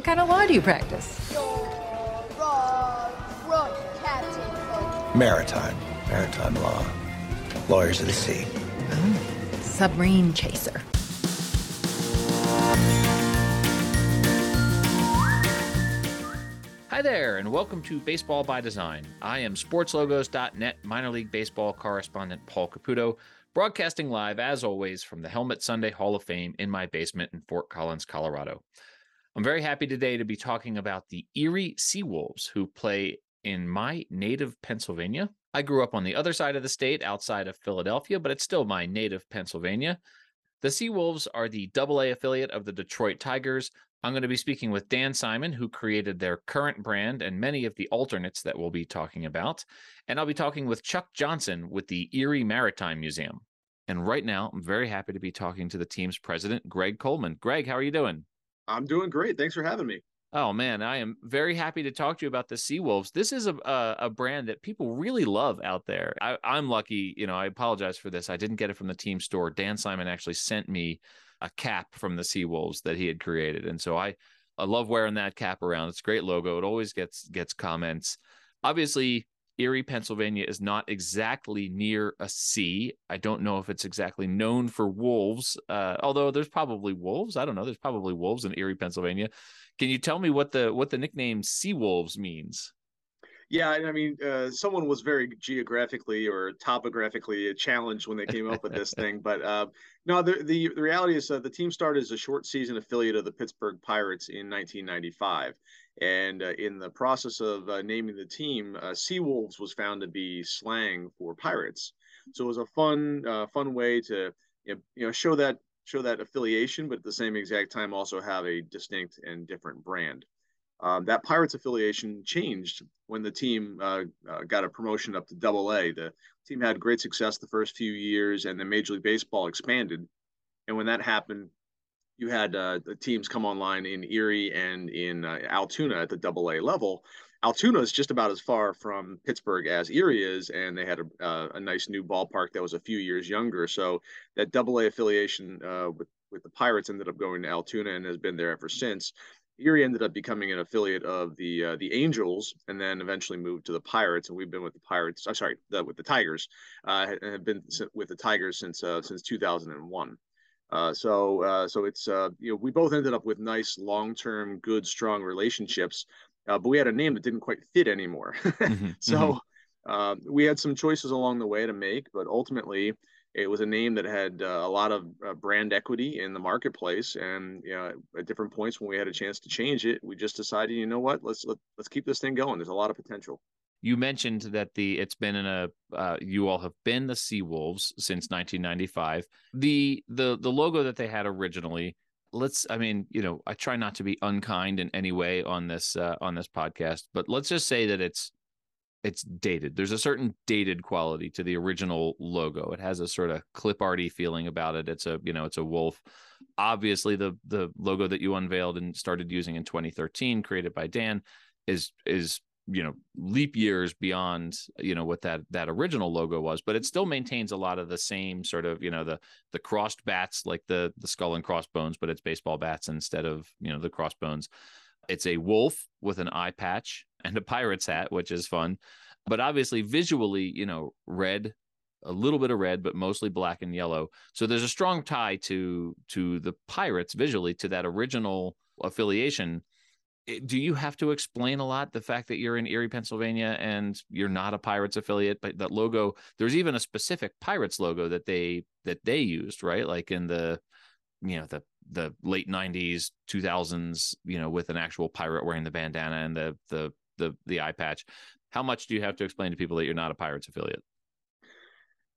What kind of law do you practice? Maritime. Maritime law. Lawyers of the sea. Oh, submarine chaser. Hi there, and welcome to Baseball by Design. I am SportsLogos.net minor league baseball correspondent Paul Caputo, broadcasting live, as always, from the Helmet Sundae Hall of Fame in my basement in Fort Collins, Colorado. I'm very happy today to be talking about the Erie Seawolves, who play in my native Pennsylvania. I grew up on the other side of the state outside of Philadelphia, but it's still my native Pennsylvania. The Seawolves are the AA affiliate of the Detroit Tigers. I'm going to be speaking with Dan Simon, who created their current brand and many of the alternates that we'll be talking about. And I'll be talking with Chuck Johnson with the Erie Maritime Museum. And right now, I'm very happy to be talking to the team's president, Greg Coleman. Greg, how are you doing? I'm doing great. Thanks for having me. Oh man, I am very happy to talk to you about the Seawolves. This is a, a, a brand that people really love out there. I, I'm lucky, you know. I apologize for this. I didn't get it from the team store. Dan Simon actually sent me a cap from the Seawolves that he had created, and so I I love wearing that cap around. It's a great logo. It always gets gets comments. Obviously, Erie, Pennsylvania is not exactly near a sea. I don't know if it's exactly known for wolves, uh, although there's probably wolves. I don't know. There's probably wolves in Erie, Pennsylvania. Can you tell me what the what the nickname Sea Wolves means? Yeah, I mean, uh, someone was very geographically or topographically challenged when they came up with this thing. But uh, no, the, the, the reality is uh, the team started as a short season affiliate of the Pittsburgh Pirates in 1995. And uh, in the process of uh, naming the team, uh, Seawolves was found to be slang for pirates. So it was a fun, fun way to you know show that show that affiliation, but at the same exact time also have a distinct and different brand. Um, that Pirates affiliation changed when the team uh, uh, got a promotion up to Double A. The team had great success the first few years, and then Major League Baseball expanded. And when that happened, you had uh, the teams come online in Erie and in uh, Altoona at the Double A level. Altoona is just about as far from Pittsburgh as Erie is, and they had a, uh, a nice new ballpark that was a few years younger. So that Double A affiliation uh, with with the Pirates ended up going to Altoona and has been there ever since. Erie ended up becoming an affiliate of the uh, the Angels, and then eventually moved to the Pirates. And we've been with the Pirates. I'm sorry, the, with the Tigers, uh, and have been with the Tigers since uh, since 2001. Uh, so uh, so it's uh, you know we both ended up with nice long term, good, strong relationships, but we had a name that didn't quite fit anymore. mm-hmm, so mm-hmm. we had some choices along the way to make, but ultimately it was a name that had uh, a lot of uh, brand equity in the marketplace and you know, at different points when we had a chance to change it we just decided you know what let's let, us let us keep this thing going there's a lot of potential you mentioned that the it's been in a uh, you all have been the sea wolves since 1995 the the the logo that they had originally let's i mean you know i try not to be unkind in any way on this uh, on this podcast but let's just say that it's it's dated. There's a certain dated quality to the original logo. It has a sort of clip arty feeling about it. It's a, you know, it's a wolf. Obviously, the the logo that you unveiled and started using in 2013, created by Dan, is is you know leap years beyond you know what that that original logo was but it still maintains a lot of the same sort of you know the the crossed bats like the the skull and crossbones but it's baseball bats instead of you know the crossbones it's a wolf with an eye patch and a pirate's hat, which is fun. But obviously, visually, you know, red, a little bit of red, but mostly black and yellow. So there's a strong tie to to the pirates visually to that original affiliation. Eh, do you have to explain a lot the fact that you're in Erie, Pennsylvania, and you're not a Pirates affiliate? But that logo, there's even a specific Pirates logo that they that they used, right? Like in the you know the the late 90s 2000s you know with an actual pirate wearing the bandana and the the the the eye patch how much do you have to explain to people that you're not a pirates affiliate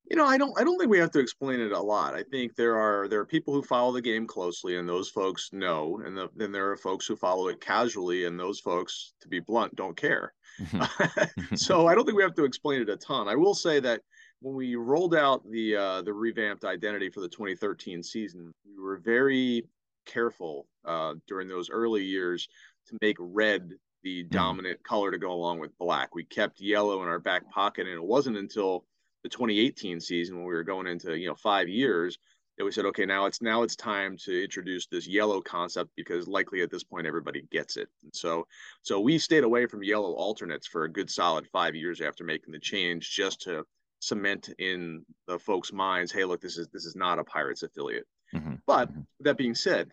you know i don't i don't think we have to explain it a lot i think there are there are people who follow the game closely and those folks know and the, then there are folks who follow it casually and those folks to be blunt don't care mm-hmm. so i don't think we have to explain it a ton i will say that when we rolled out the uh, the revamped identity for the 2013 season, we were very careful uh, during those early years to make red the mm. dominant color to go along with black. We kept yellow in our back pocket, and it wasn't until the 2018 season when we were going into you know five years that we said, okay, now it's now it's time to introduce this yellow concept because likely at this point everybody gets it. And so so we stayed away from yellow alternates for a good solid five years after making the change, just to cement in the folks' minds, hey, look, this is this is not a Pirates affiliate. Mm-hmm. But mm-hmm. that being said,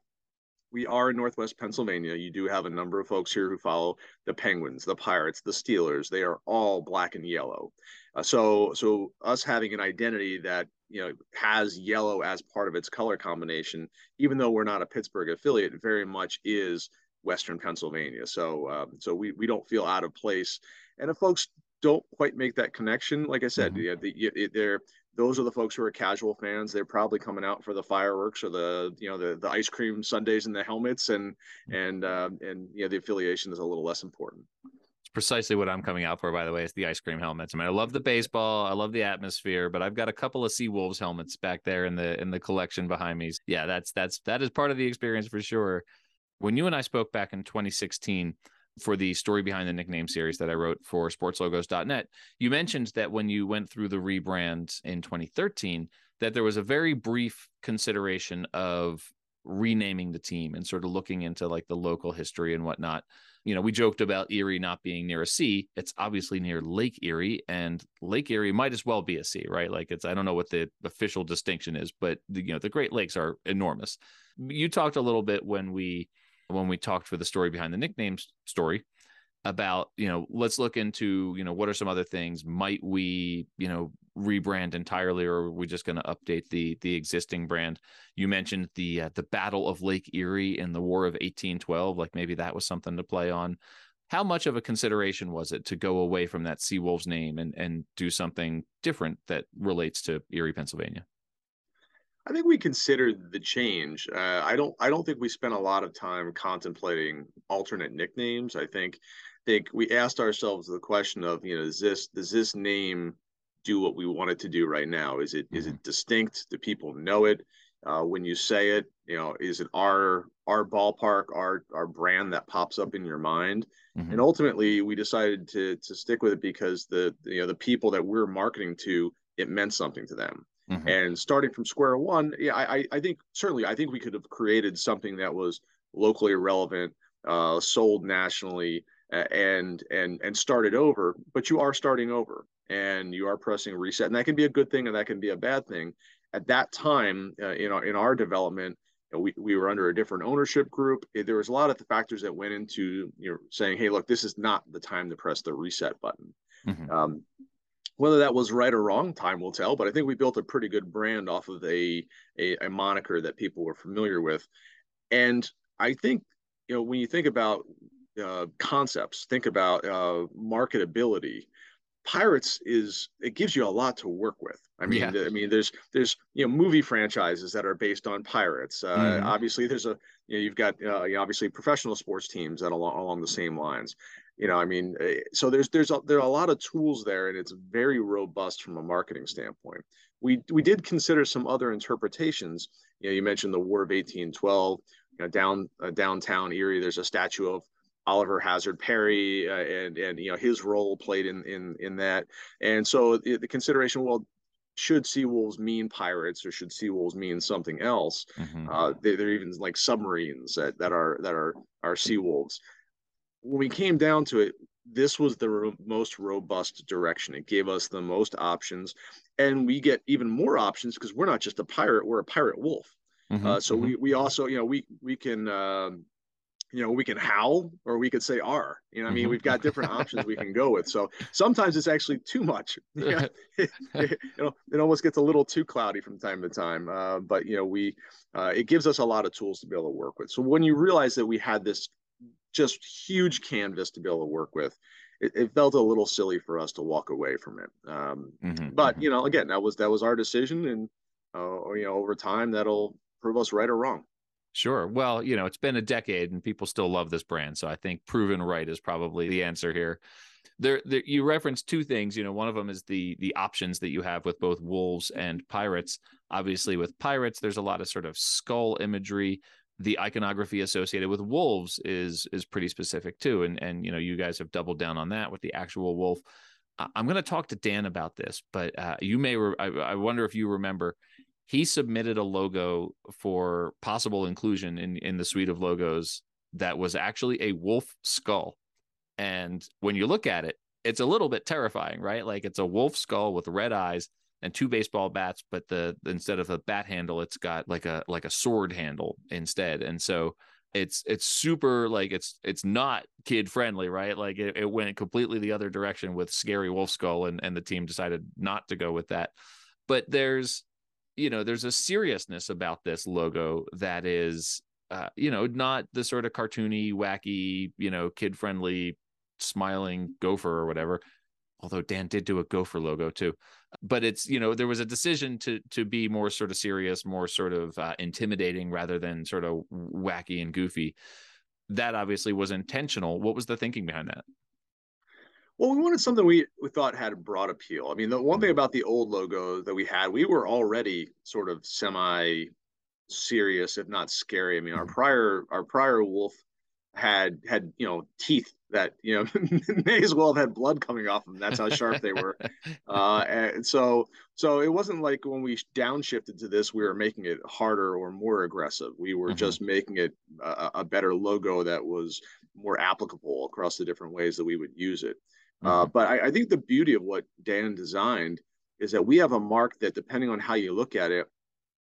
we are in Northwest Pennsylvania. You do have a number of folks here who follow the Penguins, the Pirates, the Steelers. They are all black and yellow. Uh, so, so us having an identity that you know has yellow as part of its color combination, even though we're not a Pittsburgh affiliate, very much is Western Pennsylvania. So, um, so we we don't feel out of place. And if folks don't quite make that connection, like I said, mm-hmm. yeah, the, they're those are the folks who are casual fans. They're probably coming out for the fireworks or the you know the the ice cream sundaes and the helmets, and mm-hmm. and uh, and yeah, the affiliation is a little less important. It's precisely what I'm coming out for. By the way, is the ice cream helmets. I mean, I love the baseball, I love the atmosphere, but I've got a couple of Sea Wolves helmets back there in the in the collection behind me. Yeah, that's that's that is part of the experience for sure. When you and I spoke back in 2016 for the story behind the nickname series that I wrote for sportslogos.net, you mentioned that when you went through the rebrand in 2013, that there was a very brief consideration of renaming the team and sort of looking into like the local history and whatnot. You know, we joked about Erie not being near a sea. It's obviously near Lake Erie, and Lake Erie might as well be a sea, right? Like it's I don't know what the official distinction is, but the, you know the Great Lakes are enormous. You talked a little bit when we when we talked for the story behind the nicknames story about you know let's look into you know what are some other things? Might we you know rebrand entirely or are we just going to update the the existing brand? You mentioned the uh, the battle of lake erie and the war of 1812 like maybe that was something to play on. How much of a consideration was it to go away from that seawolves name and and do something different that relates to erie pennsylvania I think we considered the change. Uh, I don't. I don't think we spent a lot of time contemplating alternate nicknames. I think, think we asked ourselves the question of, you know, does this does this name do what we want it to do right now? Is it mm-hmm. is it distinct? Do people know it? Uh, when you say it, you know, is it our our ballpark, our our brand that pops up in your mind? Mm-hmm. And ultimately, we decided to to stick with it because the you know the people that we're marketing to, it meant something to them. Mm-hmm. And starting from square one, yeah, I, I think certainly I think we could have created something that was locally relevant, uh, sold nationally, and and and started over. But you are starting over, and you are pressing reset, and that can be a good thing, and that can be a bad thing. At that time, uh, in our in our development, we, we were under a different ownership group. There was a lot of the factors that went into you know saying, hey, look, this is not the time to press the reset button. Mm-hmm. Um, whether that was right or wrong, time will tell. But I think we built a pretty good brand off of a, a, a moniker that people were familiar with. And I think, you know, when you think about uh, concepts, think about uh, marketability. Pirates is it gives you a lot to work with. I mean, yeah. I mean, there's there's you know movie franchises that are based on pirates. Uh, mm. Obviously, there's a you know, you've got uh, you know, obviously professional sports teams that along along the same lines you know i mean eh, so there's there's a, there are a lot of tools there and it's very robust from a marketing standpoint. We we did consider some other interpretations. You know you mentioned the war of 1812 you know down uh, downtown erie there's a statue of oliver hazard perry uh, and and you know his role played in in in that. And so the, consideration well should seawolves mean pirates or should seawolves mean something else? Mm-hmm. uh, they, are even like submarines that, that are that are are seawolves when we came down to it, this was the ro- most robust direction. It gave us the most options, and we get even more options because we're not just a pirate; we're a pirate wolf. Mm-hmm, uh, so mm-hmm. we we also you know we we can uh, you know we can howl or we could say r. You know I mean mm-hmm. we've got different options we can go with. So sometimes it's actually too much. Yeah, it, it, you know it almost gets a little too cloudy from time to time. Uh, but you know we uh, it gives us a lot of tools to be able to work with. So when you realize that we had this just huge canvas to be able to work with. It, it felt a little silly for us to walk away from it. Um, mm-hmm, but mm-hmm. you know, again, that was that was our decision, and uh, you know, over time, that'll prove us right or wrong. Sure. Well, you know, it's been a decade, and people still love this brand, so I think proven right is probably the answer here. There, there, you referenced two things. You know, one of them is the the options that you have with both wolves and pirates. Obviously, with pirates, there's a lot of sort of skull imagery the iconography associated with wolves is is pretty specific too and and you know you guys have doubled down on that with the actual wolf i'm going to talk to dan about this but uh, you may re- I, I, wonder if you remember he submitted a logo for possible inclusion in in the suite of logos that was actually a wolf skull. And when you look at it, it's a little bit terrifying, right? Like it's a wolf skull with red eyes and two baseball bats, but the instead of a bat handle, it's got like a like a sword handle instead. And so it's it's super like it's it's not kid friendly, right? Like it, it went completely the other direction with scary wolf skull, and and the team decided not to go with that. But there's you know there's a seriousness about this logo that is uh, you know not the sort of cartoony, wacky, you know, kid friendly smiling gopher or whatever although Dan did do a gopher logo too. But it's you know there was a decision to to be more sort of serious, more sort of uh, intimidating rather than sort of wacky and goofy. That obviously was intentional. What was the thinking behind that? Well, we wanted something we, we thought had broad appeal. I mean, the one thing mm-hmm. about the old logo that we had, we were already sort of semi serious, if not scary. I mean, our mm-hmm. prior our prior wolf had had you know teeth that you know may as well have had blood coming off them. That's how sharp they were. Uh, and so so it wasn't like when we downshifted to this, we were making it harder or more aggressive. We were mm-hmm. just making it a, a, better logo that was more applicable across the different ways that we would use it. Uh, mm-hmm. Uh, but I, I think the beauty of what Dan designed is that we have a mark that, depending on how you look at it,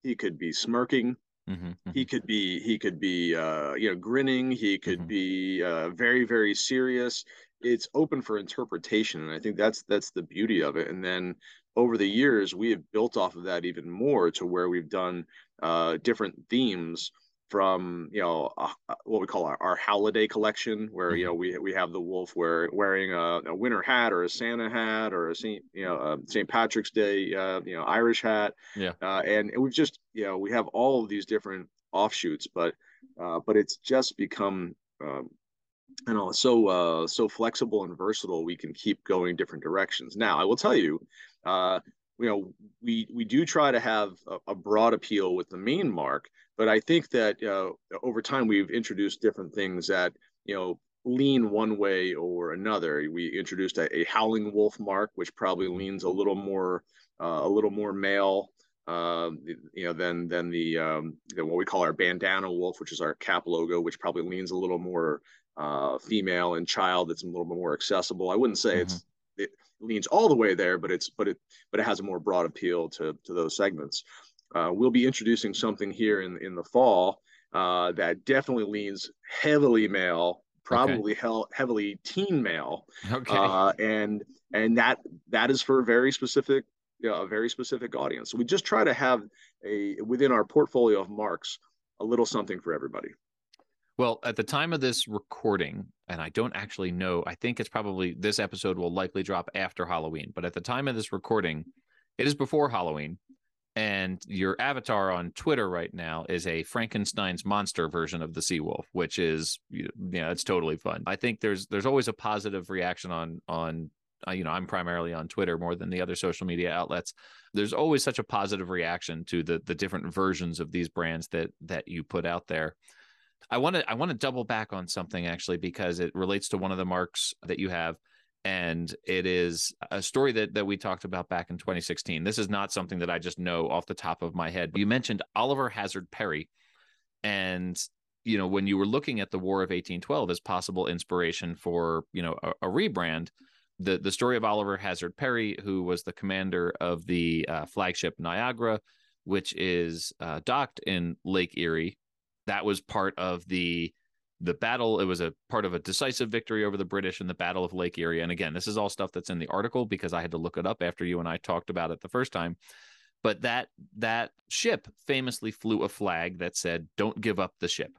he could be smirking, Mm-hmm, mm-hmm. He could be he could be uh, you know grinning. He could mm-hmm. be uh, very very serious. It's open for interpretation, and I think that's that's the beauty of it. And then over the years, we have built off of that even more to where we've done uh, different themes from you know uh, uh, what we call our, our holiday collection where mm-hmm. you know we we have the wolf wear, wearing a, a, winter hat or a santa hat or a saint you know a st patrick's day uh, you know irish hat. Yeah. Uh, and we've just you know we have all of these different offshoots but uh, but it's just become um, you know so uh, so flexible and versatile we can keep going different directions. Now i will tell you you know we we do try to have a, a broad appeal with the main mark but I think that uh, over time we've introduced different things that you know lean one way or another. We introduced a, a howling wolf mark, which probably leans a little more uh, a little more male. Uh, you know, than than the um, than what we call our bandana wolf, which is our cap logo, which probably leans a little more uh, female and child. It's a little bit more accessible. I wouldn't say mm-hmm. it's it leans all the way there, but it's but it but it has a more broad appeal to to those segments. Uh, we'll be introducing something here in in the fall uh, that definitely leans heavily male, probably okay. heavily teen male. Okay. Uh, and and that that is for a very specific you know, a very specific audience. So we just try to have a within our portfolio of marks a little something for everybody. Well, at the time of this recording, and I don't actually know, I think it's probably this episode will likely drop after Halloween, but at the time of this recording, it is before Halloween and your avatar on Twitter right now is a Frankenstein's monster version of the Seawolf, which is you know it's totally fun. I think there's there's always a positive reaction on on uh, you know I'm primarily on Twitter more than the other social media outlets. There's always such a positive reaction to the the different versions of these brands that that you put out there. I want to I want to double back on something actually because it relates to one of the marks that you have and it is a story that that we talked about back in 2016. This is not something that I just know off the top of my head. You mentioned Oliver Hazard Perry, and you know when you were looking at the War of 1812 as possible inspiration for you know a, a rebrand, the the story of Oliver Hazard Perry, who was the commander of the uh, flagship Niagara, which is uh, docked in Lake Erie, that was part of the the battle it was a part of a decisive victory over the british in the battle of lake erie. And again this is all stuff that's in the article because i had to look it up after you and i talked about it the first time. But that that ship famously flew a flag that said don't give up the ship.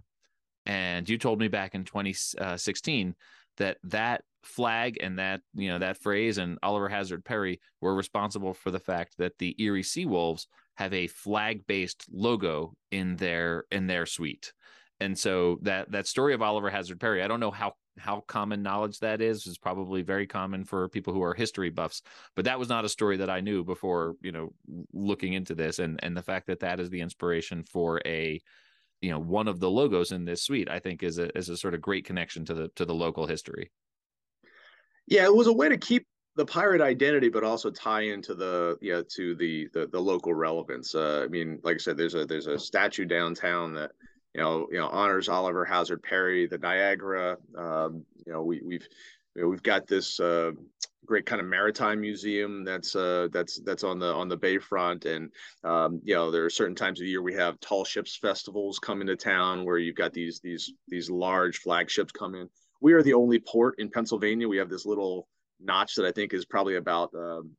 And you told me back in 2016 uh, that that flag and that you know that phrase and oliver hazard perry were responsible for the fact that the erie seawolves have a flag based logo in their in their suite and so that that story of Oliver Hazard Perry, I don't know how how common knowledge that is. Is probably very common for people who are history buffs but that was not a story that i knew before you know looking into this. And and the fact that that is the inspiration for a you know one of the logos in this suite i think is a is a sort of great connection to the to the local history. Yeah it was a way to keep the pirate identity, but also tie into the yeah to the the, the local relevance. Uh, I mean, like I said, there's a there's a statue downtown that you know you know honors Oliver Hazard Perry, the Niagara. Um, you know, we we've you know, we've got this uh, great kind of maritime museum that's uh, that's that's on the on the bayfront, and um, you know there are certain times of year we have tall ships festivals come into town where you've got these these these large flagships come in. We are the only port in Pennsylvania. We have this little notch that I think is probably about um,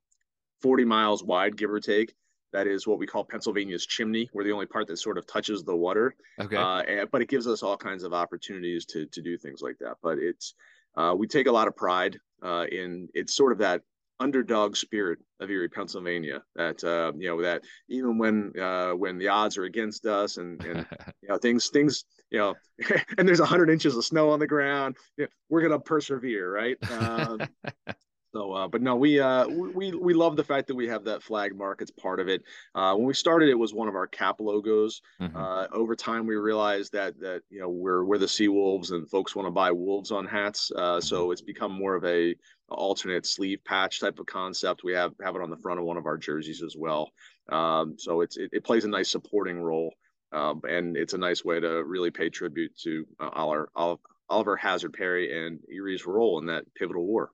40 miles wide, give or take. That is what we call Pennsylvania's chimney. We're the only part that sort of touches the water. Okay. Uh, and, but it gives us all kinds of opportunities to to do things like that. But it's uh, we take a lot of pride uh, in it's sort of that underdog spirit of Erie, Pennsylvania. That uh, you know that even when uh, when the odds are against us and and you know things things you know and there's hundred inches of snow on the ground, you know, we're gonna persevere, right? Um, so, uh, but no, we uh, we we love the fact that we have that flag mark. It's part of it. Uh, when we started, it was one of our cap logos. Mhm. Uh, over time, we realized that that you know we're we're the Sea Wolves, and folks want to buy wolves on hats. Uh, so it's become more of a, alternate sleeve patch type of concept. We have have it on the front of one of our jerseys as well. Um, so it's it, it plays a nice supporting role, um, and it's a nice way to really pay tribute to uh, Oliver Oliver Hazard Perry and Erie's role in that pivotal war.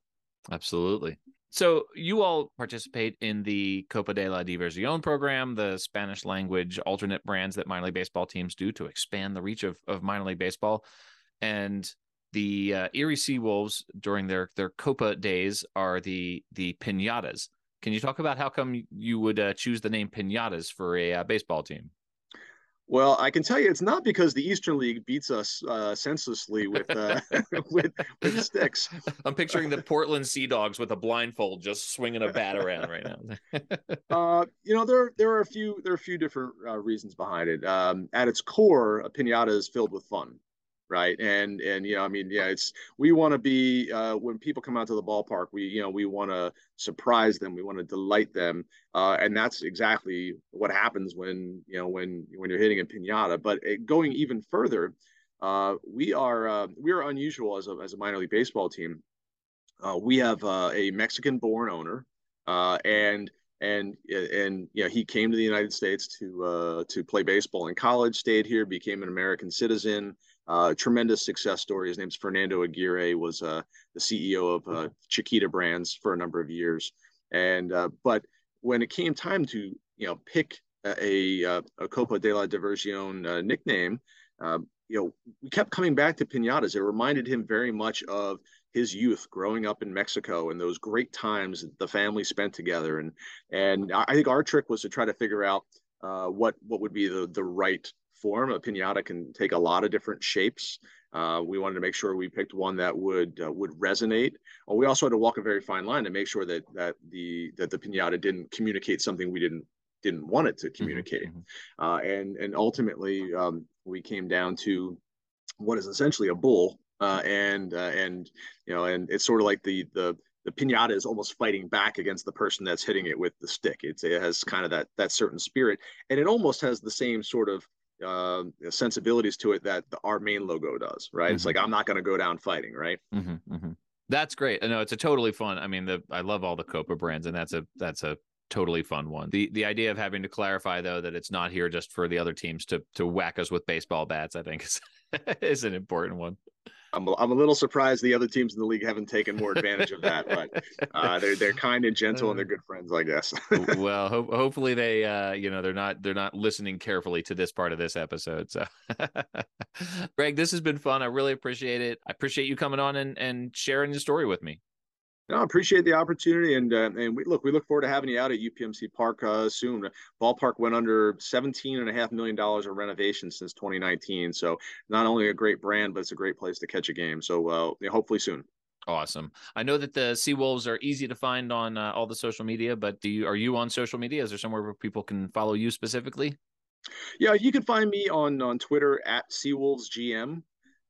Absolutely. So you all participate in the Copa de la Diversión program, the Spanish language alternate brands that minor league baseball teams do to expand the reach of, of minor league baseball. And the uh, Erie Seawolves during their their Copa days are the the pinatas. Can you talk about how come you would uh, choose the name pinatas for a uh, baseball team? Well, I can tell you, it's not because the Eastern League beats us uh, senselessly with uh, with with sticks. I'm picturing the Portland Sea Dogs with a blindfold, just swinging a bat around right now. Uh, you know, there there are a few there are a few different uh, reasons behind it. Um, at its core, a pinata is filled with fun, right? And and you know, I mean, yeah, it's we want to be uh, when people come out to the ballpark, we you know we want to surprise them, we want to delight them, uh, and that's exactly what happens when you know when when you're hitting a pinata. But it, going even further, uh, we are uh, we are unusual as a as a minor league baseball team. Uh, we have uh, a Mexican-born owner, uh, and and and you know he came to the United States to uh, to play baseball in college, stayed here, became an American citizen. Uh, tremendous success story. His name's Fernando Aguirre. Was uh, the CEO of uh, Chiquita Brands for a number of years, and uh, but when it came time to you know pick a a, a Copa de la Diversión uh, nickname, um, you know we kept coming back to pinatas. It reminded him very much of his youth growing up in Mexico and those great times that the family spent together. And and I think our trick was to try to figure out uh, what what would be the the right form. A pinata can take a lot of different shapes. Uh, we wanted to make sure we picked one that would uh, would resonate. Well, we also had to walk a very fine line to make sure that that the that the pinata didn't communicate something we didn't didn't want it to communicate. Mhm. Uh, and and ultimately, um, we came down to what is essentially a bull, uh, and uh, and you know, and it's sort of like the the the pinata is almost fighting back against the person that's hitting it with the stick. It's, it has kind of that that certain spirit, and it almost has the same sort of uh, sensibilities to it that the, our main logo does. Right? It's Mhm. like I'm not going to go down fighting. Right? hmm hmm That's great. I know it's a totally fun. I mean, the I love all the Copa brands, and that's a that's a totally fun one. The the idea of having to clarify though that it's not here just for the other teams to to whack us with baseball bats, I think is is an important one. I'm a, I'm a little surprised the other teams in the league haven't taken more advantage of that, but uh, they're they're kind and gentle and they're good friends, I guess. well, ho- hopefully they uh you know they're not they're not listening carefully to this part of this episode. So Greg, this has been fun. I really appreciate it. I appreciate you coming on and and sharing your story with me. No, I appreciate the opportunity, and uh, and we look we look forward to having you out at UPMC Park uh, soon. Ballpark went under seventeen and a half million dollars of renovation since 2019, so not only a great brand, but it's a great place to catch a game. So uh, hopefully soon. Awesome. I know that the Seawolves are easy to find on uh, all the social media, but do you are you on social media? Is there somewhere where people can follow you specifically? Yeah, you can find me on on Twitter at SeaWolvesGM.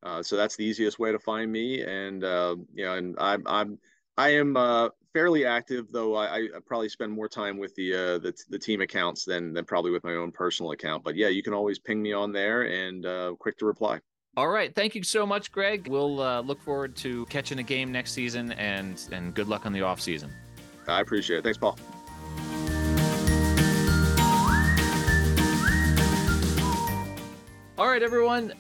Uh, so that's the easiest way to find me, and uh, know, and I'm I'm I am uh, fairly active, though I, I probably spend more time with the, uh, the the team accounts than than probably with my own personal account. But yeah, you can always ping me on there, and uh, quick to reply. All right. Thank you so much, Greg. We'll uh, look forward to catching a game next season and and good luck on the off season. I appreciate it. Thanks, Paul. All right, everyone.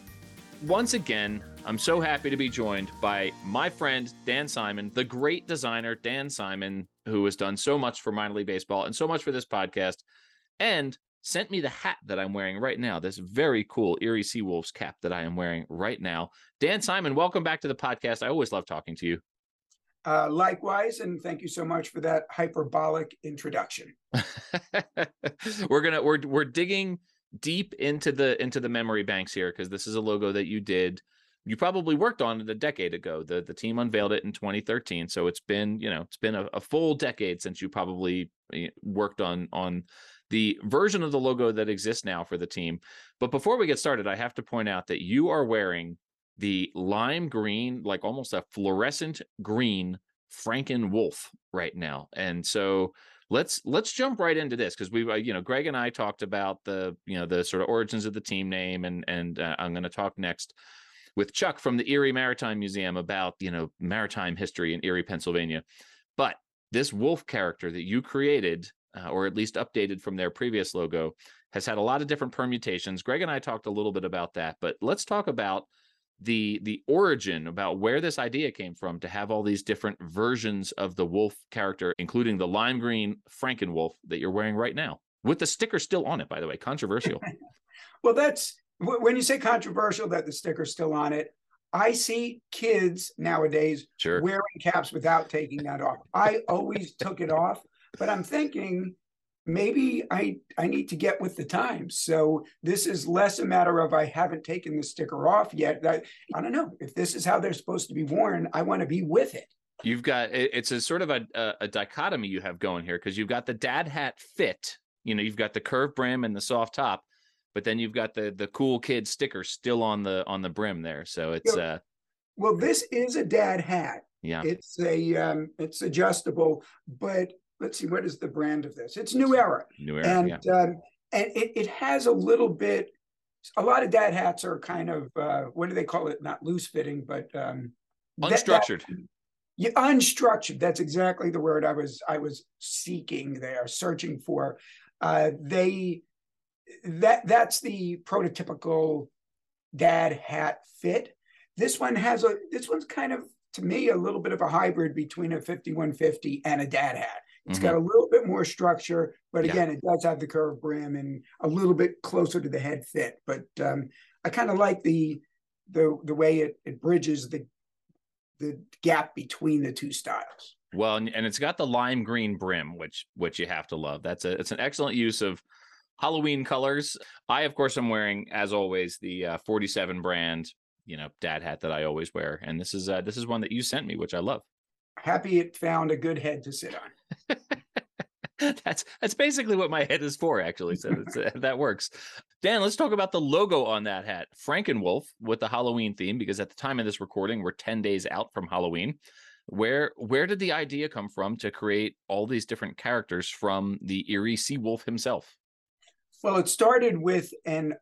Once again, I'm so happy to be joined by my friend Dan Simon, the great designer Dan Simon, who has done so much for minor league baseball and so much for this podcast, and sent me the hat that I'm wearing right now. This very cool Erie Seawolves cap that I am wearing right now. Dan Simon, welcome back to the podcast. I always love talking to you. Uh, likewise, and thank you so much for that hyperbolic introduction. we're gonna we're we're digging deep into the into the memory banks here because this is a logo that you did you probably worked on it a decade ago. The the team unveiled it in 2013, so it's been you know it's been a, a full decade since you probably eh, worked on on the version of the logo that exists now for the team. But before we get started, I have to point out that you are wearing the lime green, like almost a fluorescent green Franken Wolf right now, and so let's let's jump right into this because we uh, you know greg and i talked about the you know the sort of origins of the team name and and uh, i'm going to talk next with Chuck from the Erie Maritime Museum about, you know, maritime history in Erie, Pennsylvania. But this wolf character that you created, uh, or at least updated from their previous logo, has had a lot of different permutations. Greg and I talked a little bit about that, but let's talk about the the origin about where this idea came from to have all these different versions of the wolf character including the lime green frankenwolf that you're wearing right now with the sticker still on it by the way controversial well that's when you say controversial that the sticker's still on it, I see kids nowadays sure. wearing caps without taking that off. I always took it off, but I'm thinking maybe I I need to get with the times. So this is less a matter of I haven't taken the sticker off yet. I, I don't know if this is how they're supposed to be worn. I want to be with it. You've got it's a sort of a, a, a dichotomy you have going here because you've got the dad hat fit. You know, you've got the curved brim and the soft top, but then you've got the the cool kid sticker still on the on the brim there. So it's uh well, this is a dad hat. Yeah. It's a um it's adjustable, but let's see, what is the brand of this? It's New Era. New Era. And yeah. um and it, it has a little bit a lot of dad hats are kind of uh what do they call it? Not loose fitting, but um unstructured. That, that, yeah, unstructured. That's exactly the word I was I was seeking there, searching for. Uh, they that that's the prototypical dad hat fit. This one has a this one's kind of to me a little bit of a hybrid between a 5150 and a dad hat. It's mm-hmm. got a little bit more structure, but again, yeah. it does have the curved brim and a little bit closer to the head fit. But um, I kind of like the the the way it, it bridges the the gap between the two styles. Well, and, and it's got the lime green brim, which which you have to love. That's a it's an excellent use of Halloween colors. I, of course, am wearing, as always, the uh, 47 brand, you know, dad hat that I always wear, and this is uh, this is one that you sent me, which I love. Happy it found a good head to sit on. that's that's basically what my head is for, actually. So uh, that works. Dan, let's talk about the logo on that hat, Frankenwolf, with the Halloween theme, because at the time of this recording, we're 10 days out from Halloween. Where where did the idea come from to create all these different characters from the Erie Sea Wolf himself? Well, it started with an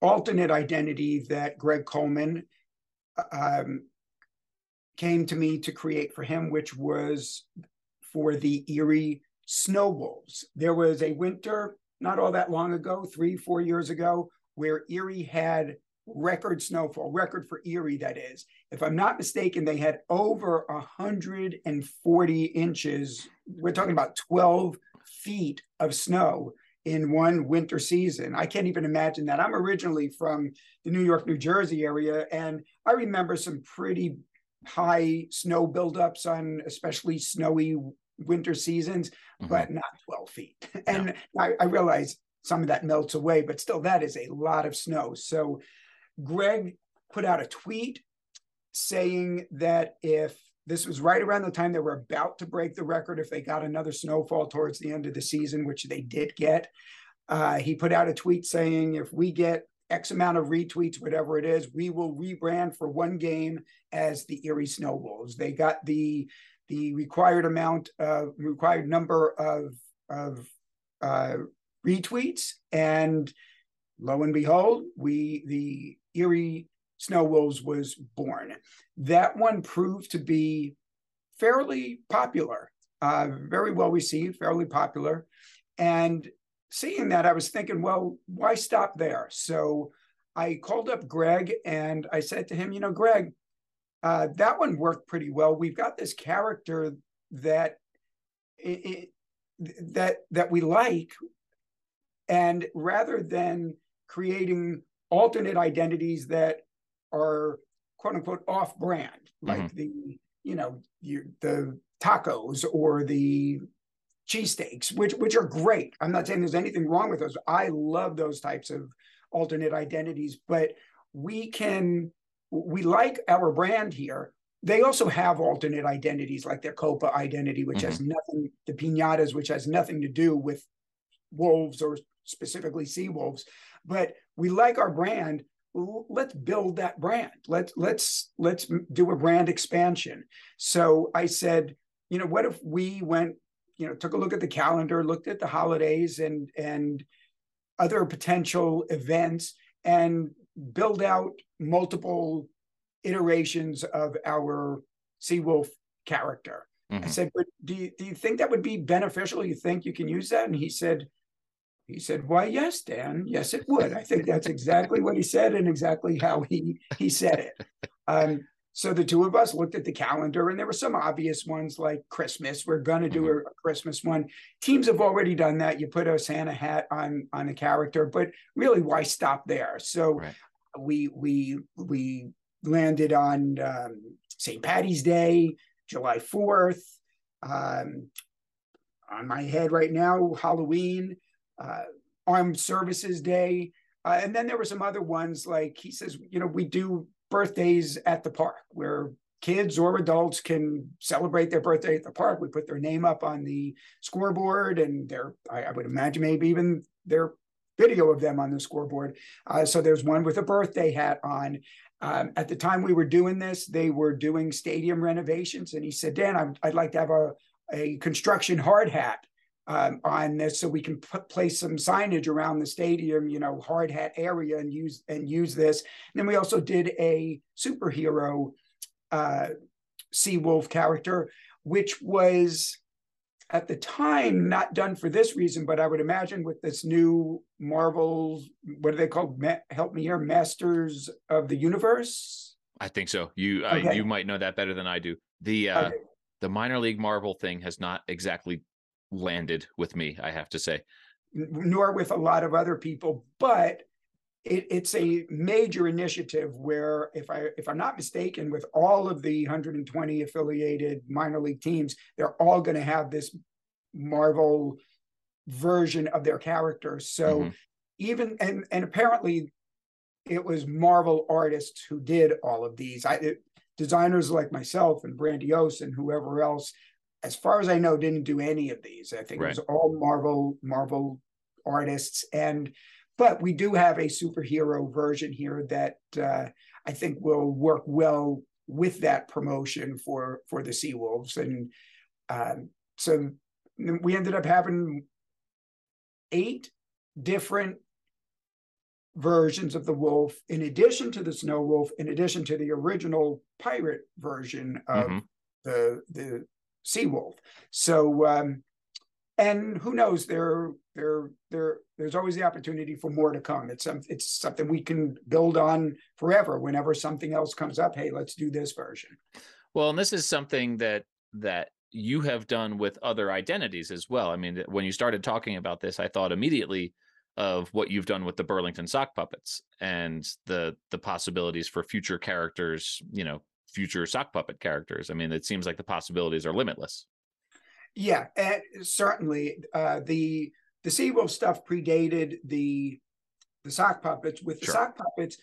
alternate identity that Greg Coleman um, came to me to create for him, which was for the Erie Snowwolves. There was a winter not all that long ago, three, four years ago, where Erie had record snowfall, record for Erie, that is. If I'm not mistaken, they had over 140 inches. We're talking about 12 feet of snow in one winter season. I can't even imagine that. I'm originally from the New York, New Jersey area, and I remember some pretty high snow buildups on especially snowy winter seasons, mm-hmm. but not 12 feet. And I, I realize some of that melts away, but still, that is a lot of snow. So Greg put out a tweet saying that if this was right around the time they were about to break the record if they got another snowfall towards the end of the season, which they did get. Uh, he put out a tweet saying, if we get X amount of retweets, whatever it is, we will rebrand for one game as the Erie Snowwolves. They got the the required amount, uh, required number of of uh, retweets, and lo and behold, we the Erie Snow Wolves was born. That one proved to be fairly popular. uh, very well received, fairly popular. And seeing that, I was thinking, well, why stop there? So I called up Greg and I said to him, you know, Greg, uh, that one worked pretty well. We've got this character that it, that that we like, and rather than creating alternate identities that are quote unquote off brand, like mm-hmm. the you know you, the tacos or the cheesesteaks, which which are great. I'm not saying there's anything wrong with those. I love those types of alternate identities, but we can we like our brand here. They also have alternate identities like their Copa identity, which mm-hmm. has nothing, the pinatas, which has nothing to do with wolves or specifically sea wolves. But we like our brand. Let's build that brand. Let's let's let's do a brand expansion. So I said, you know, what if we went, you know, took a look at the calendar, looked at the holidays and and other potential events and build out multiple iterations of our Seawolf character. Mm-hmm. I said, but do you, do you think that would be beneficial? You think you can use that? And he said, he said, why, yes, Dan, yes, it would. I think that's exactly what he said and exactly how he, he said it. Um, so the two of us looked at the calendar, and there were some obvious ones like Christmas. We're going to do mm-hmm. a, a, Christmas one. Teams have already done that. You put a Santa hat on on a character, but really, why stop there? So right. we we we landed on um, St. Patty's Day, July Fourth. Um, on my head right now, Halloween, uh, Armed Services Day, uh, and then there were some other ones like he says, you know, we do birthdays at the park where kids or adults can celebrate their birthday at the park. We put their name up on the scoreboard and their, I, I would imagine maybe even their video of them on the scoreboard. Uh, so there's one with a birthday hat on. Um, at the time we were doing this, they were doing stadium renovations. And he said, Dan, I'd, I'd like to have a, a construction hard hat um, on this so we can put, place some signage around the stadium, you know, hard hat area and use and use this. And then we also did a superhero uh, Seawolf character, which was at the time not done for this reason, but I would imagine with this new Marvel, what are they called? Ma- help me here, Masters of the Universe. I think so. You okay. uh, you might know that better than I do. The uh, okay. the minor league Marvel thing has not exactly landed with me, I have to say. Nor with a lot of other people, but it, it's a major initiative where, if I if I'm not mistaken, with all of the 120 affiliated minor league teams, they're all going to have this Marvel version of their characters. So mm-hmm. even and and apparently, it was Marvel artists who did all of these. I it, designers like myself and Brandiose and whoever else as far as I know, didn't do any of these. I think right. it was all Marvel Marvel artists, and but we do have a superhero version here that uh, I think will work well with that promotion for for the Seawolves, and um, so we ended up having eight different versions of the wolf in addition to the snow wolf in addition to the original pirate version of mm-hmm. the the Seawolf. So, um, and who knows? There, there, there. There's always the opportunity for more to come. It's some, it's something we can build on forever. Whenever something else comes up, hey, let's do this version. Well, and this is something that that you have done with other identities as well. I mean, when you started talking about this, I thought immediately of what you've done with the Burlington sock puppets and the the possibilities for future characters, you know, future sock puppet characters. I mean, it seems like the possibilities are limitless. Yeah, and certainly uh, the the Seawolf stuff predated the the sock puppets. With the sure. sock puppets,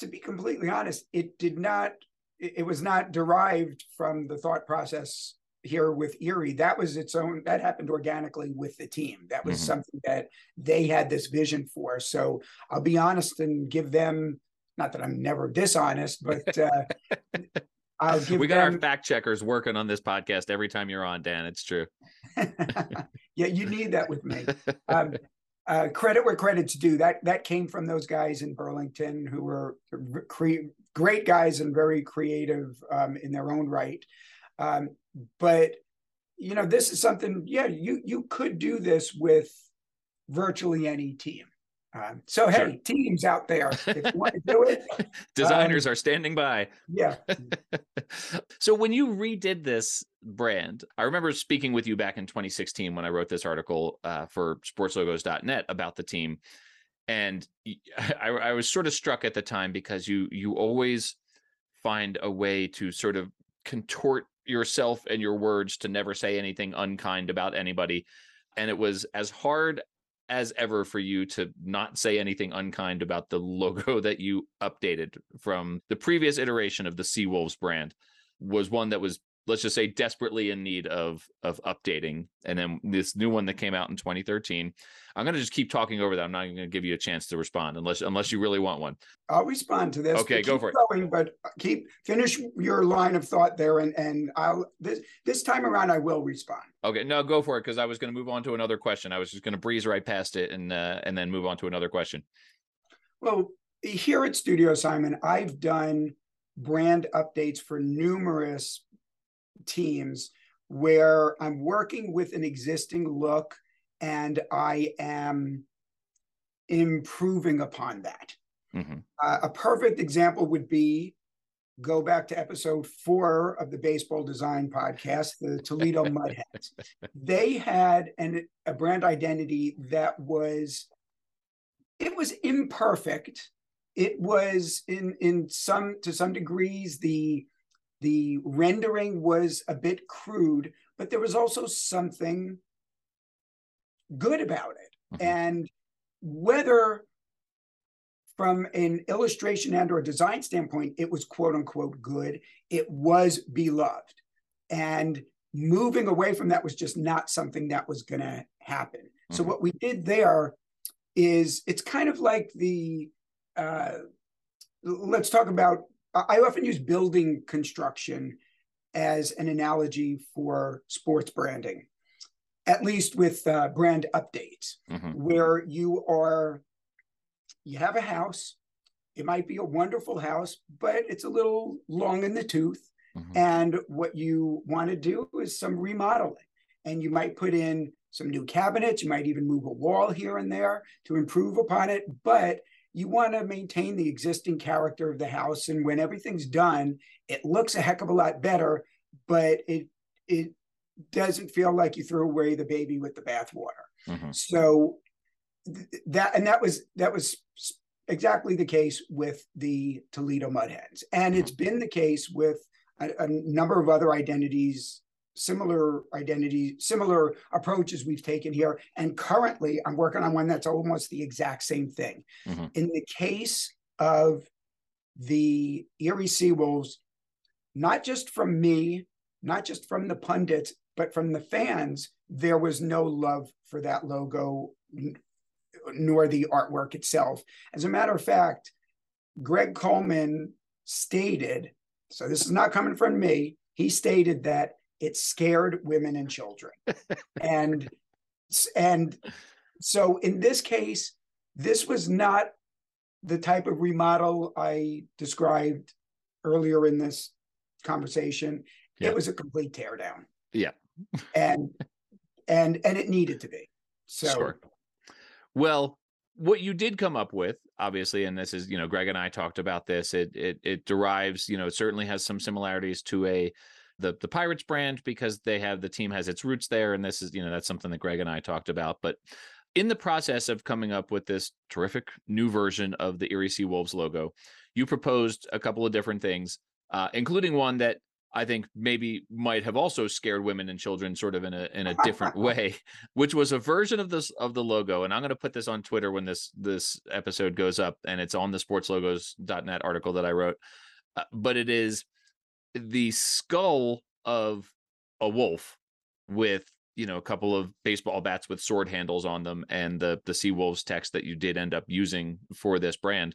to be completely honest, it did not. It was not derived from the thought process here with Erie. That was its own. That happened organically with the team. That was mm-hmm. something that they had this vision for. So I'll be honest and give them not that I'm never dishonest, but uh, I'll give we got them... our fact checkers working on this podcast every time you're on, Dan. It's true. yeah, you need that with me. Um, uh, credit where credit's due. That that came from those guys in Burlington who were cre- great guys and very creative um, in their own right. Um, but you know, this is something. Yeah, you you could do this with virtually any team. Um, so hey, sure. teams out there, if you want to do it, designers um, are standing by. Yeah. so when you redid this brand, I remember speaking with you back in 2016 when I wrote this article uh, for SportsLogos.net about the team, and I, I was sort of struck at the time because you you always find a way to sort of contort yourself and your words to never say anything unkind about anybody and it was as hard as ever for you to not say anything unkind about the logo that you updated from the previous iteration of the Seawolves brand was one that was let's just say desperately in need of of updating and then this new one that came out in 2013 i'm going to just keep talking over that. I'm not even going to give you a chance to respond unless unless you really want one. I'll respond to this okay go for going, it but keep finish your line of thought there and and i'll this this time around i will respond. Okay no go for it because i was going to move on to another question. I was just going to breeze right past it and uh, and then move on to another question. Well here at studio simon i've done brand updates for numerous teams where I'm working with an existing look and I am improving upon that. Mm-hmm. Uh, a perfect example would be go back to episode four of the Baseball Design podcast, the Toledo Mudhens. they had an, a brand identity that was it was imperfect. It was in in some to some degrees the the rendering was a bit crude, but there was also something good about it. Mm-hmm. And whether from an illustration and or design standpoint, it was quote unquote good, it was beloved. And moving away from that was just not something that was going to happen. Mm-hmm. So what we did there is it's kind of like the uh, let's talk about I often use building construction as an analogy for sports branding, at least with uh, brand updates, mm-hmm. where you are, you have a house. It might be a wonderful house, but it's a little long in the tooth. Mm-hmm. And what you want to do is some remodeling. And you might put in some new cabinets. You might even move a wall here and there to improve upon it. But you want to maintain the existing character of the house and when everything's done it looks a heck of a lot better but it it doesn't feel like you threw away the baby with the bathwater mm-hmm. so th- that and that was that was exactly the case with the toledo mudhens and mm-hmm. it's been the case with a, a number of other identities similar identity, similar approaches we've taken here. And currently, I'm working on one that's almost the exact same thing. Mm-hmm. In the case of the Erie Seawolves, not just from me, not just from the pundits, but from the fans, there was no love for that logo nor the artwork itself. As a matter of fact, Greg Coleman stated, so this is not coming from me, he stated that it scared women and children. And and so in this case this was not the type of remodel i described earlier in this conversation. Yeah. it was a complete teardown. Yeah. And and and it needed to be. So sure. well what you did come up with obviously and this is you know greg and i talked about this it it, it derives you know it certainly has some similarities to a the the Pirates brand because they have the team has its roots there, and this is you know that's something that Greg and I talked about. But in the process of coming up with this terrific new version of the Erie Sea Wolves logo, you proposed a couple of different things, uh, including one that I think maybe might have also scared women and children sort of in a in a different way, which was a version of this of the logo. And I'm going to put this on Twitter when this this episode goes up, and it's on the sportslogos.net article that I wrote. Uh, but it is the skull of a wolf with you know a couple of baseball bats with sword handles on them and the the sea wolves text that you did end up using for this brand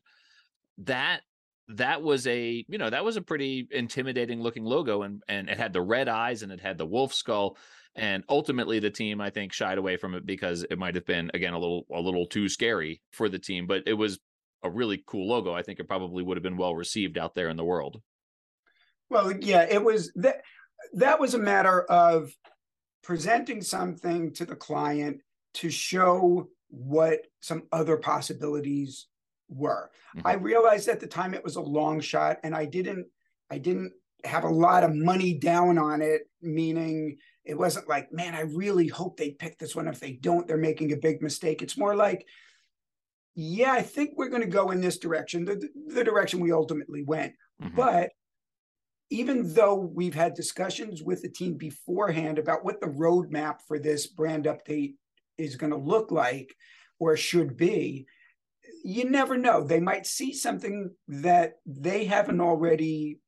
that that was a you know that was a pretty intimidating looking logo and and it had the red eyes and it had the wolf skull and ultimately the team i think shied away from it because it might have been again a little a little too scary for the team but it was a really cool logo. I think it probably would have been well received out there in the world well, yeah, it was that that was a matter of presenting something to the client to show what some other possibilities were. Mhm. I realized at the time it was a long shot and I didn't I didn't have a lot of money down on it, meaning it wasn't like, man, I really hope they pick this one. If they don't, they're making a big mistake. It's more like, yeah, I think we're going to go in this direction, the, the direction we ultimately went. Mhm. But even though we've had discussions with the team beforehand about what the roadmap for this brand update is going to look like or should be, you never know. They might see something that they haven't already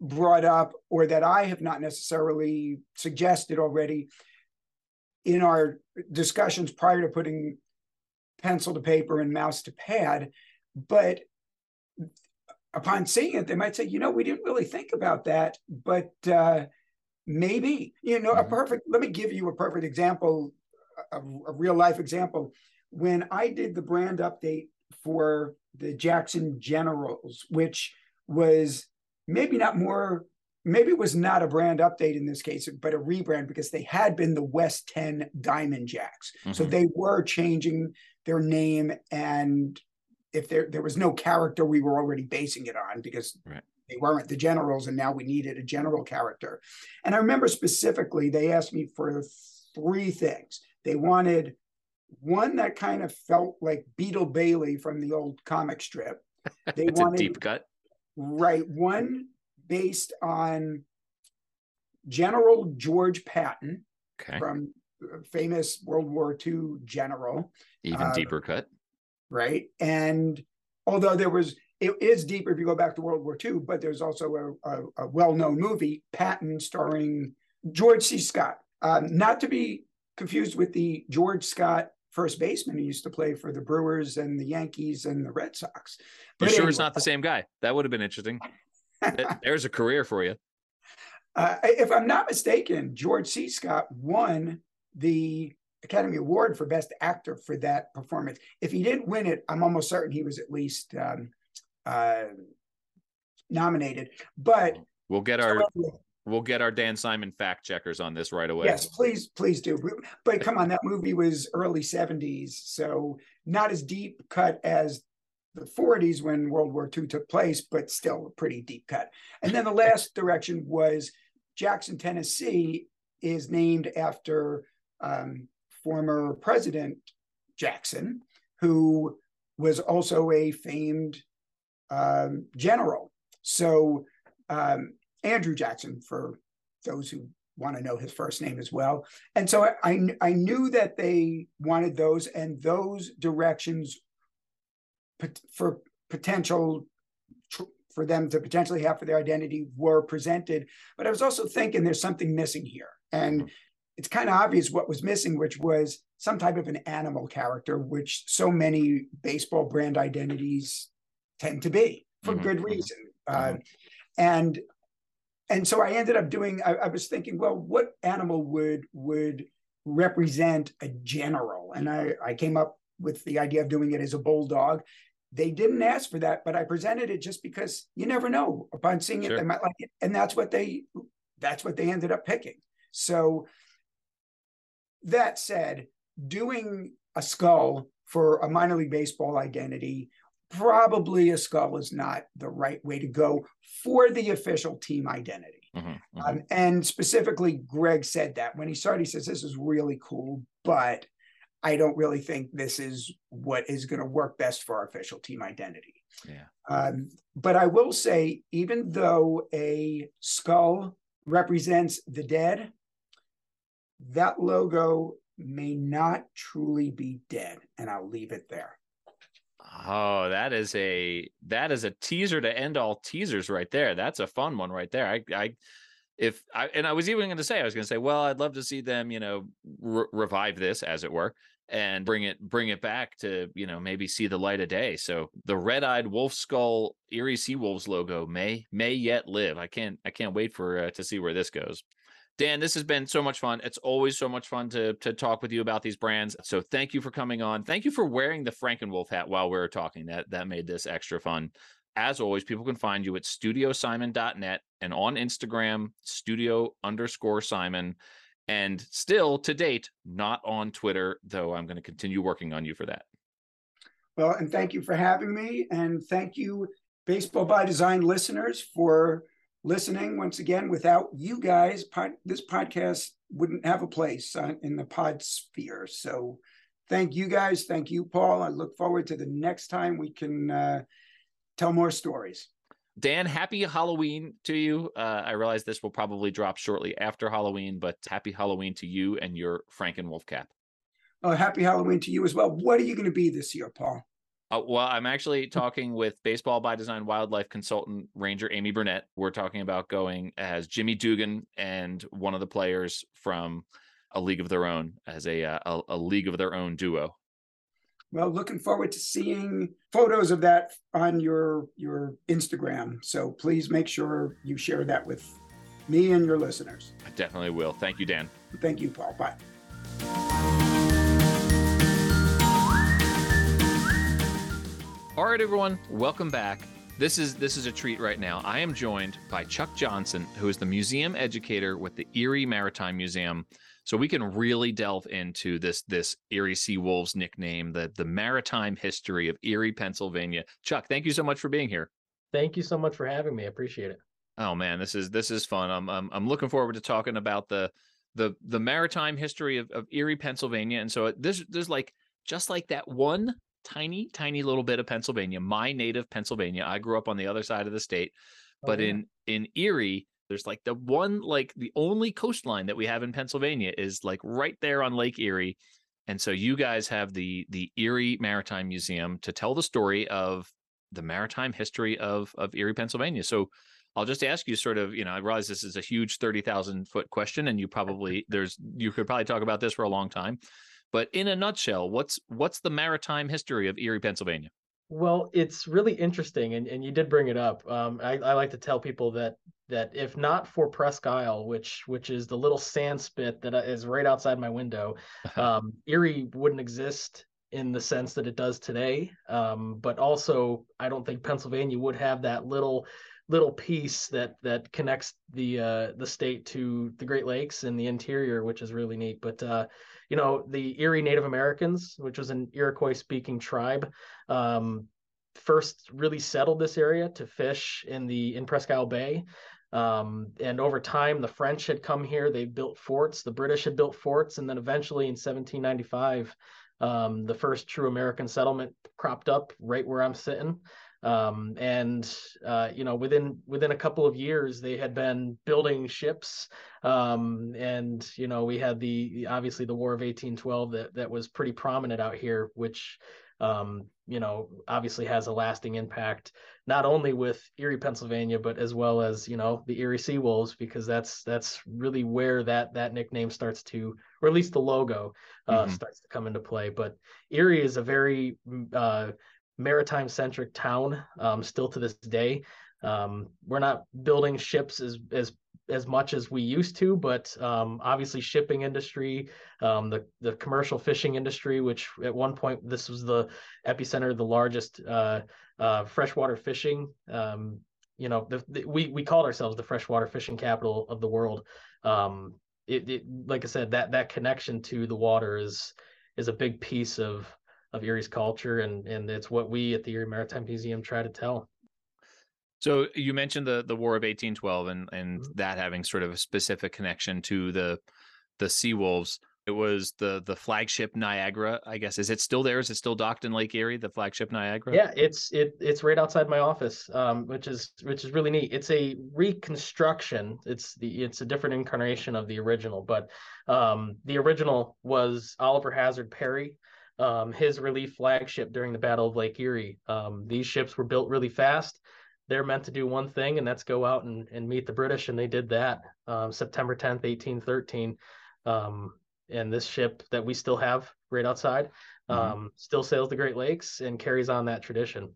brought up or that I have not necessarily suggested already in our discussions prior to putting pencil to paper and mouse to pad. But upon seeing it, they might say, you know, we didn't really think about that, but uh, maybe, you know, a Mhm. perfect, let me give you a perfect example, a, a real life example. When I did the brand update for the Jackson Generals, which was maybe not more, maybe it was not a brand update in this case, but a rebrand because they had been the West Tenn Diamond Jaxx. So Mhm. they were changing their name and if there there was no character we were already basing it on because Right. they weren't the generals and now we needed a general character. And I remember specifically they asked me for three things. They wanted one that kind of felt like Beetle Bailey from the old comic strip. They it's a deep cut. right one based on General George Patton Okay. from uh, famous World War II general Even uh, deeper cut. Right? And although there was, it is deeper if you go back to World War II, but there's also a, a, a well-known movie, Patton, starring George C. Scott. Um, not to be confused with the George Scott first baseman who used to play for the Brewers and the Yankees and the Red Sox. You But sure it's not the same guy? That would have been interesting. There's a career for you. uh, if I'm not mistaken, George C. Scott won the Academy Award for Best Actor for that performance. If he didn't win it, I'm almost certain he was at least um, uh, nominated. But We'll get our we'll get our Dan Simon fact checkers on this right away. yes, please, please do. But come on, that movie was early 70s, so not as deep cut as the 40s when World War II took place, but still a pretty deep cut. And then the last direction was Jackson, Tennessee, is named after um, former President Jackson, who was also a famed um, general. So um, Andrew Jackson, for those who want to know his first name as well. And so I, I, knew that they wanted those, and those directions for potential for them to potentially have for their identity were presented. But I was also thinking there's something missing here, and it's kind of obvious what was missing, which was some type of an animal character, which so many baseball brand identities tend to be for Mhm, good mhm, reason. Uh, and and so I ended up doing. I, I was thinking, well, what animal would would represent a general? And I I came up with the idea of doing it as a bulldog. They didn't ask for that, but I presented it just because you never know. Upon seeing it, Sure. they might like it, and that's what they that's what they ended up picking. So that said, doing a skull for a minor league baseball identity, probably a skull is not the right way to go for the official team identity. Mhm, mhm. Um, and specifically, Greg said that when he started, he says, This is really cool, but I don't really think this is what is going to work best for our official team identity. Yeah. Um, but I will say, even though a skull represents the dead, that logo may not truly be dead. And I'll leave it there. Oh, that is a that is a teaser to end all teasers right there. That's a fun one right there. I I if I and I was even going to say I was going to say, well, I'd love to see them, you know, re- revive this as it were and bring it bring it back to, you know, maybe see the light of day. So the red-eyed wolf skull Erie Seawolves logo may may yet live. I can't I can't wait for uh, to see where this goes. Dan, this has been so much fun. It's always so much fun to to talk with you about these brands. So thank you for coming on. Thank you for wearing the Frankenwolf hat while we were talking. That that made this extra fun. As always, people can find you at studiosimon.net and on Instagram, studio underscore Simon. and still to date not on Twitter, though I'm going to continue working on you for that. Well, and thank you for having me. And thank you, Baseball by Design listeners, for listening. Once again, without you guys, pod, this podcast wouldn't have a place uh, in the pod sphere. So thank you guys. Thank you, Paul. I look forward to the next time we can uh, tell more stories. Dan, happy Halloween to you. Uh, I realize this will probably drop shortly after Halloween, but happy Halloween to you and your Frankenwolf cap. Oh, happy Halloween to you as well. What are you going to be this year, Paul? Uh, well, I'm actually talking with Baseball by Design wildlife consultant Ranger Amy Burnett. We're talking about going as Jimmy Dugan and one of the players from a league of their own as a uh, a, a league of their own duo. Well, looking forward to seeing photos of that on your your Instagram. So please make sure you share that with me and your listeners. I definitely will. Thank you, Dan. Thank you, Paul. Bye. All right, everyone, welcome back. This is this is a treat right now. I am joined by Chuck Johnson, who is the museum educator with the Erie Maritime Museum. So we can really delve into this this Erie Sea Wolves nickname, the the maritime history of Erie, Pennsylvania. Chuck, thank you so much for being here. Thank you so much for having me. I appreciate it. Oh man, this is this is fun. I'm I'm, I'm looking forward to talking about the the the maritime history of, of Erie, Pennsylvania. And so there's there's like just like that one tiny tiny little bit of Pennsylvania, my native Pennsylvania. I grew up on the other side of the state, oh, but yeah. in in Erie, there's like the one like the only coastline that we have in Pennsylvania is like right there on Lake Erie. And so you guys have the the Erie Maritime Museum to tell the story of the maritime history of of Erie, Pennsylvania. So I'll just ask you sort of, you know, I realize this is a huge 30,000 foot question and you probably there's you could probably talk about this for a long time. But in a nutshell, what's what's the maritime history of Erie, Pennsylvania? Well, it's really interesting, and, and you did bring it up. Um, I, I like to tell people that that if not for Presque Isle, which which is the little sand spit that is right outside my window, um, Erie wouldn't exist in the sense that it does today. Um, but also, I don't think Pennsylvania would have that little little piece that that connects the uh, the state to the Great Lakes and the interior, which is really neat. But uh, you know, the Erie Native Americans, which was an Iroquois speaking tribe, um, first really settled this area to fish in the in Presque Isle Bay. Um, and over time, the French had come here. They built forts. The British had built forts, and then eventually, in 1795, um, the first true American settlement cropped up right where I'm sitting. Um, and uh, you know, within within a couple of years, they had been building ships. Um, and you know, we had the obviously the War of 1812 that that was pretty prominent out here, which um, you know, obviously has a lasting impact not only with Erie, Pennsylvania, but as well as you know the Erie Sea Wolves, because that's that's really where that that nickname starts to, or at least the logo uh, mm-hmm. starts to come into play. But Erie is a very uh, maritime centric town um, still to this day. Um, we're not building ships as as as much as we used to, but um, obviously shipping industry, um, the the commercial fishing industry, which at one point this was the epicenter of the largest uh, uh, freshwater fishing. Um, you know, the, the, we we called ourselves the freshwater fishing capital of the world. Um, it, it, like I said, that that connection to the water is is a big piece of of Erie's culture, and and it's what we at the Erie Maritime Museum try to tell. So you mentioned the the War of 1812 and and mm-hmm. that having sort of a specific connection to the the Sea Wolves. It was the the flagship Niagara, I guess. Is it still there? Is it still docked in Lake Erie? The flagship Niagara? Yeah, it's it it's right outside my office, um, which is which is really neat. It's a reconstruction. It's the it's a different incarnation of the original, but um, the original was Oliver Hazard Perry, um, his relief flagship during the Battle of Lake Erie. Um, these ships were built really fast. They're meant to do one thing, and that's go out and, and meet the British, and they did that um, September 10th, 1813. Um, and this ship that we still have right outside mm-hmm. Um, still sails the Great Lakes and carries on that tradition.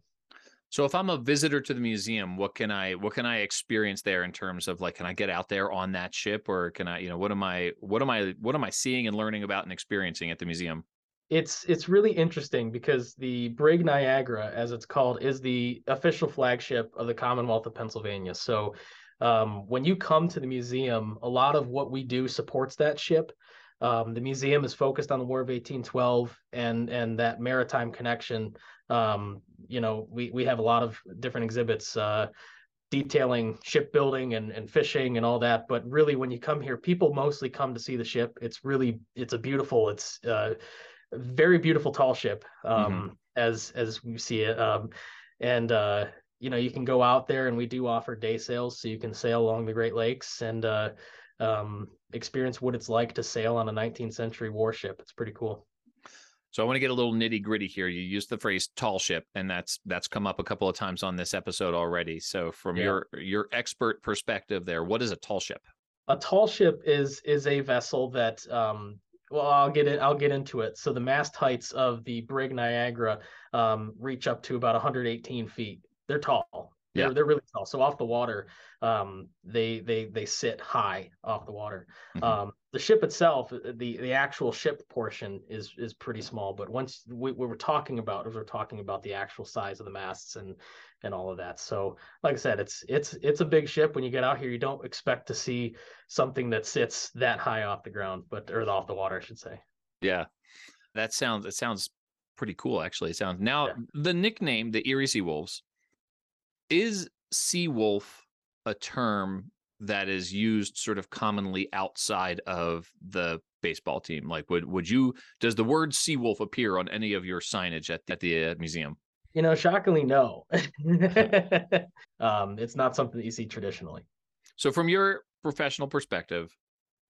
So if I'm a visitor to the museum, what can I what can I experience there in terms of like can I get out there on that ship or can I, you know, what am I what am I what am I seeing and learning about and experiencing at the museum? It's it's really interesting because the brig Niagara, as it's called, is the official flagship of the Commonwealth of Pennsylvania. So um, when you come to the museum, a lot of what we do supports that ship. Um, the museum is focused on the War of 1812 and and that maritime connection. Um, you know, we we have a lot of different exhibits uh, detailing shipbuilding and, and fishing and all that. But really, when you come here, people mostly come to see the ship. It's really it's a beautiful, it's uh, very beautiful tall ship um, mm-hmm. as as we see it. Um, and uh, you know, you can go out there, and we do offer day sails, so you can sail along the Great Lakes and uh, um, experience what it's like to sail on a 19th century warship. It's pretty cool. So I want to get a little nitty gritty here. You used the phrase tall ship, and that's that's come up a couple of times on this episode already. So from yeah. your your expert perspective, there, what is a tall ship? A tall ship is is a vessel that um, well i'll get it i'll get into it. So the mast heights of the brig niagara um, reach up to about 118 feet. They're tall yeah. they're really tall. So off the water um, they they they sit high off the water. Mm-hmm. um, the ship itself uh, the the actual ship portion is is pretty small but once we, we were talking about we're talking about the actual size of the masts and and all of that. So like i said it's it's it's a big ship. When you get out here you don't expect to see something that sits that high off the ground but or off the water i should say. Yeah. That sounds it sounds pretty cool actually. It sounds now yeah. the nickname the erie sea wolves is sea wolf a term that is used sort of commonly outside of the baseball team? Like, would would you does the word Seawolf appear on any of your signage at, at the uh, museum? You know, shockingly, no. um, it's not something that you see traditionally. So, from your professional perspective,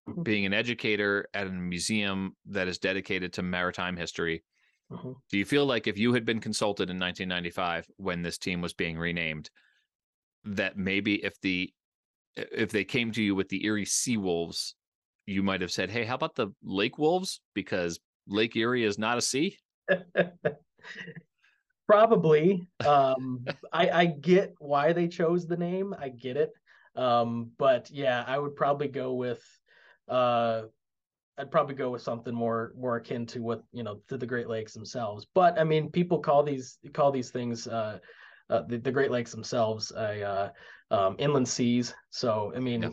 mm-hmm. being an educator at a museum that is dedicated to maritime history, mm-hmm. do you feel like if you had been consulted in 1995 when this team was being renamed, that maybe if the if they came to you with the Erie Sea Wolves, you might have said, "Hey, how about the Lake Wolves?" Because Lake Erie is not a sea. Probably. Um, I, I get why they chose the name. I get it. Um, but yeah, I would probably go with. Uh, I'd probably go with something more more akin to what you know to the Great Lakes themselves. But I mean, people call these call these things uh, uh, the, the Great Lakes themselves a uh, um, inland seas. So I mean,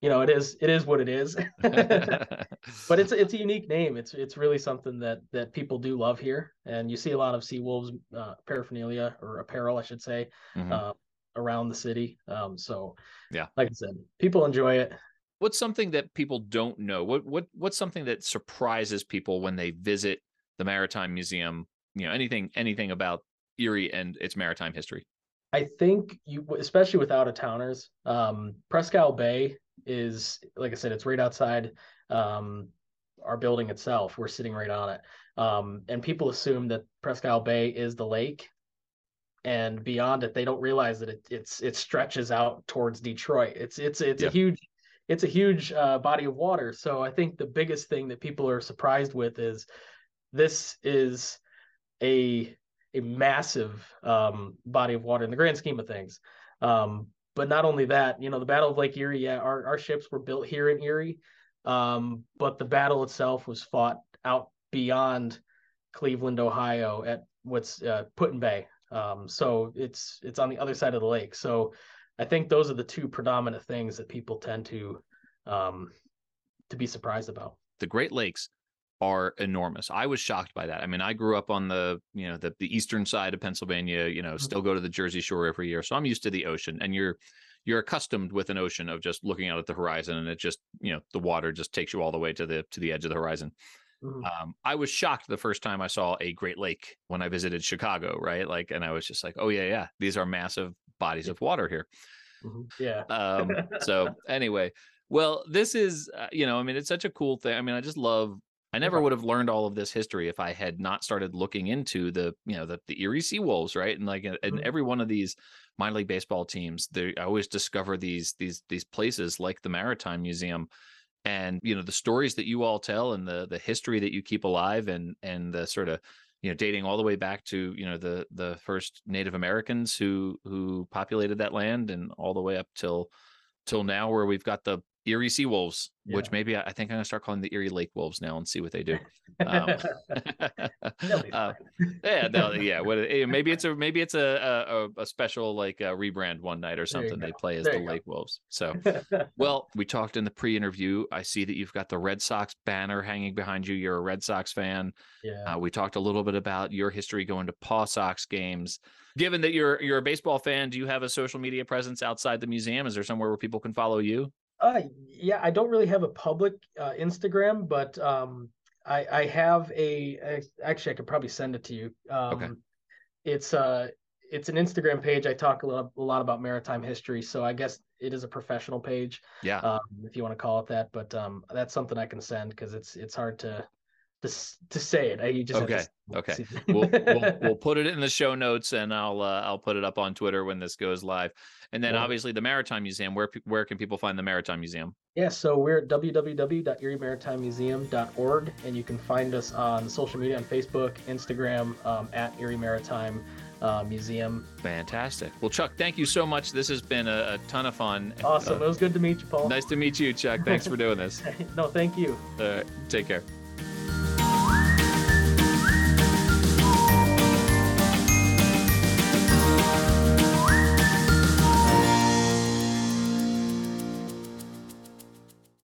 you know, it is it is what it is. but it's it's a unique name. It's it's really something that that people do love here, and you see a lot of Sea Wolves uh, paraphernalia or apparel, I should say, mm-hmm. uh, around the city. Um, so yeah, like I said, people enjoy it. What's something that people don't know? What what what's something that surprises people when they visit the Maritime Museum? You know, anything anything about Erie and its maritime history? I think you, especially with out of towners, um, Presque Isle Bay is, like I said, it's right outside um, our building itself. We're sitting right on it. Um, and people assume that Presque Isle Bay is the lake. And beyond it, they don't realize that it, it's it stretches out towards Detroit. It's it's it's yeah. a huge it's a huge uh, body of water. So I think the biggest thing that people are surprised with is this is a a massive um, body of water in the grand scheme of things. Um, but not only that, you know, the Battle of Lake Erie, yeah, our, our ships were built here in Erie, um, but the battle itself was fought out beyond Cleveland, Ohio, at what's uh, Put-in-Bay. Um, so it's it's on the other side of the lake. So I think those are the two predominant things that people tend to um, to be surprised about. The Great Lakes are enormous. I was shocked by that. I mean, I grew up on the, you know, the, the eastern side of Pennsylvania, you know, mm-hmm. still go to the Jersey Shore every year. So I'm used to the ocean and you're you're accustomed with an ocean of just looking out at the horizon and it just, you know, the water just takes you all the way to the to the edge of the horizon. Mm-hmm. Um, I was shocked the first time I saw a Great Lake when I visited Chicago, right? Like, and I was just like, oh yeah, yeah, these are massive bodies of water here. Mm-hmm. Yeah. um, so anyway, well, this is, uh, you know, I mean, it's such a cool thing. I mean, I just love I never would have learned all of this history if I had not started looking into the, you know, the, the Erie Sea Wolves, right? And like in, mm-hmm. every one of these minor league baseball teams, they I always discover these these these places like the Maritime Museum and you know the stories that you all tell and the the history that you keep alive and and the sort of you know dating all the way back to you know the the first native americans who who populated that land and all the way up till till now where we've got the Erie Sea Wolves, which maybe I, I think I'm gonna start calling the Erie Lake Wolves now and see what they do. Um, uh, yeah, no, yeah. What eh, maybe it's a maybe it's a a, a special like uh rebrand one night or something. They play as There the you go. Lake Wolves. So well, we talked in the pre-interview. I see that you've got the Red Sox banner hanging behind you. You're a Red Sox fan. yeah. Uh, we talked a little bit about your history going to Paw Sox games. Given that you're you're a baseball fan, do you have a social media presence outside the museum? Is there somewhere where people can follow you? Uh, yeah, I don't really have a public uh, Instagram, but um, I I have a actually I could probably send it to you. Um, It's uh it's an Instagram page. I talk a lot a lot about maritime history, so I guess it is a professional page, Yeah. um, if you want to call it that. But um, that's something I can send because it's it's hard to to to say it. I, you just have to Okay, okay. we'll, we'll we'll put it in the show notes and I'll uh, I'll put it up on Twitter when this goes live. And then Cool. obviously the Maritime Museum. Where where can people find the Maritime Museum? Yeah, so we're at www.eriemaritime.museum.org, and you can find us on social media on Facebook, Instagram, um, at Erie Maritime uh, Museum. Fantastic. Well, Chuck, thank you so much. This has been a, a ton of fun. Awesome. Uh, it was good to meet you, Paul. nice to meet you, Chuck. Thanks for doing this. no, thank you. Uh, take care.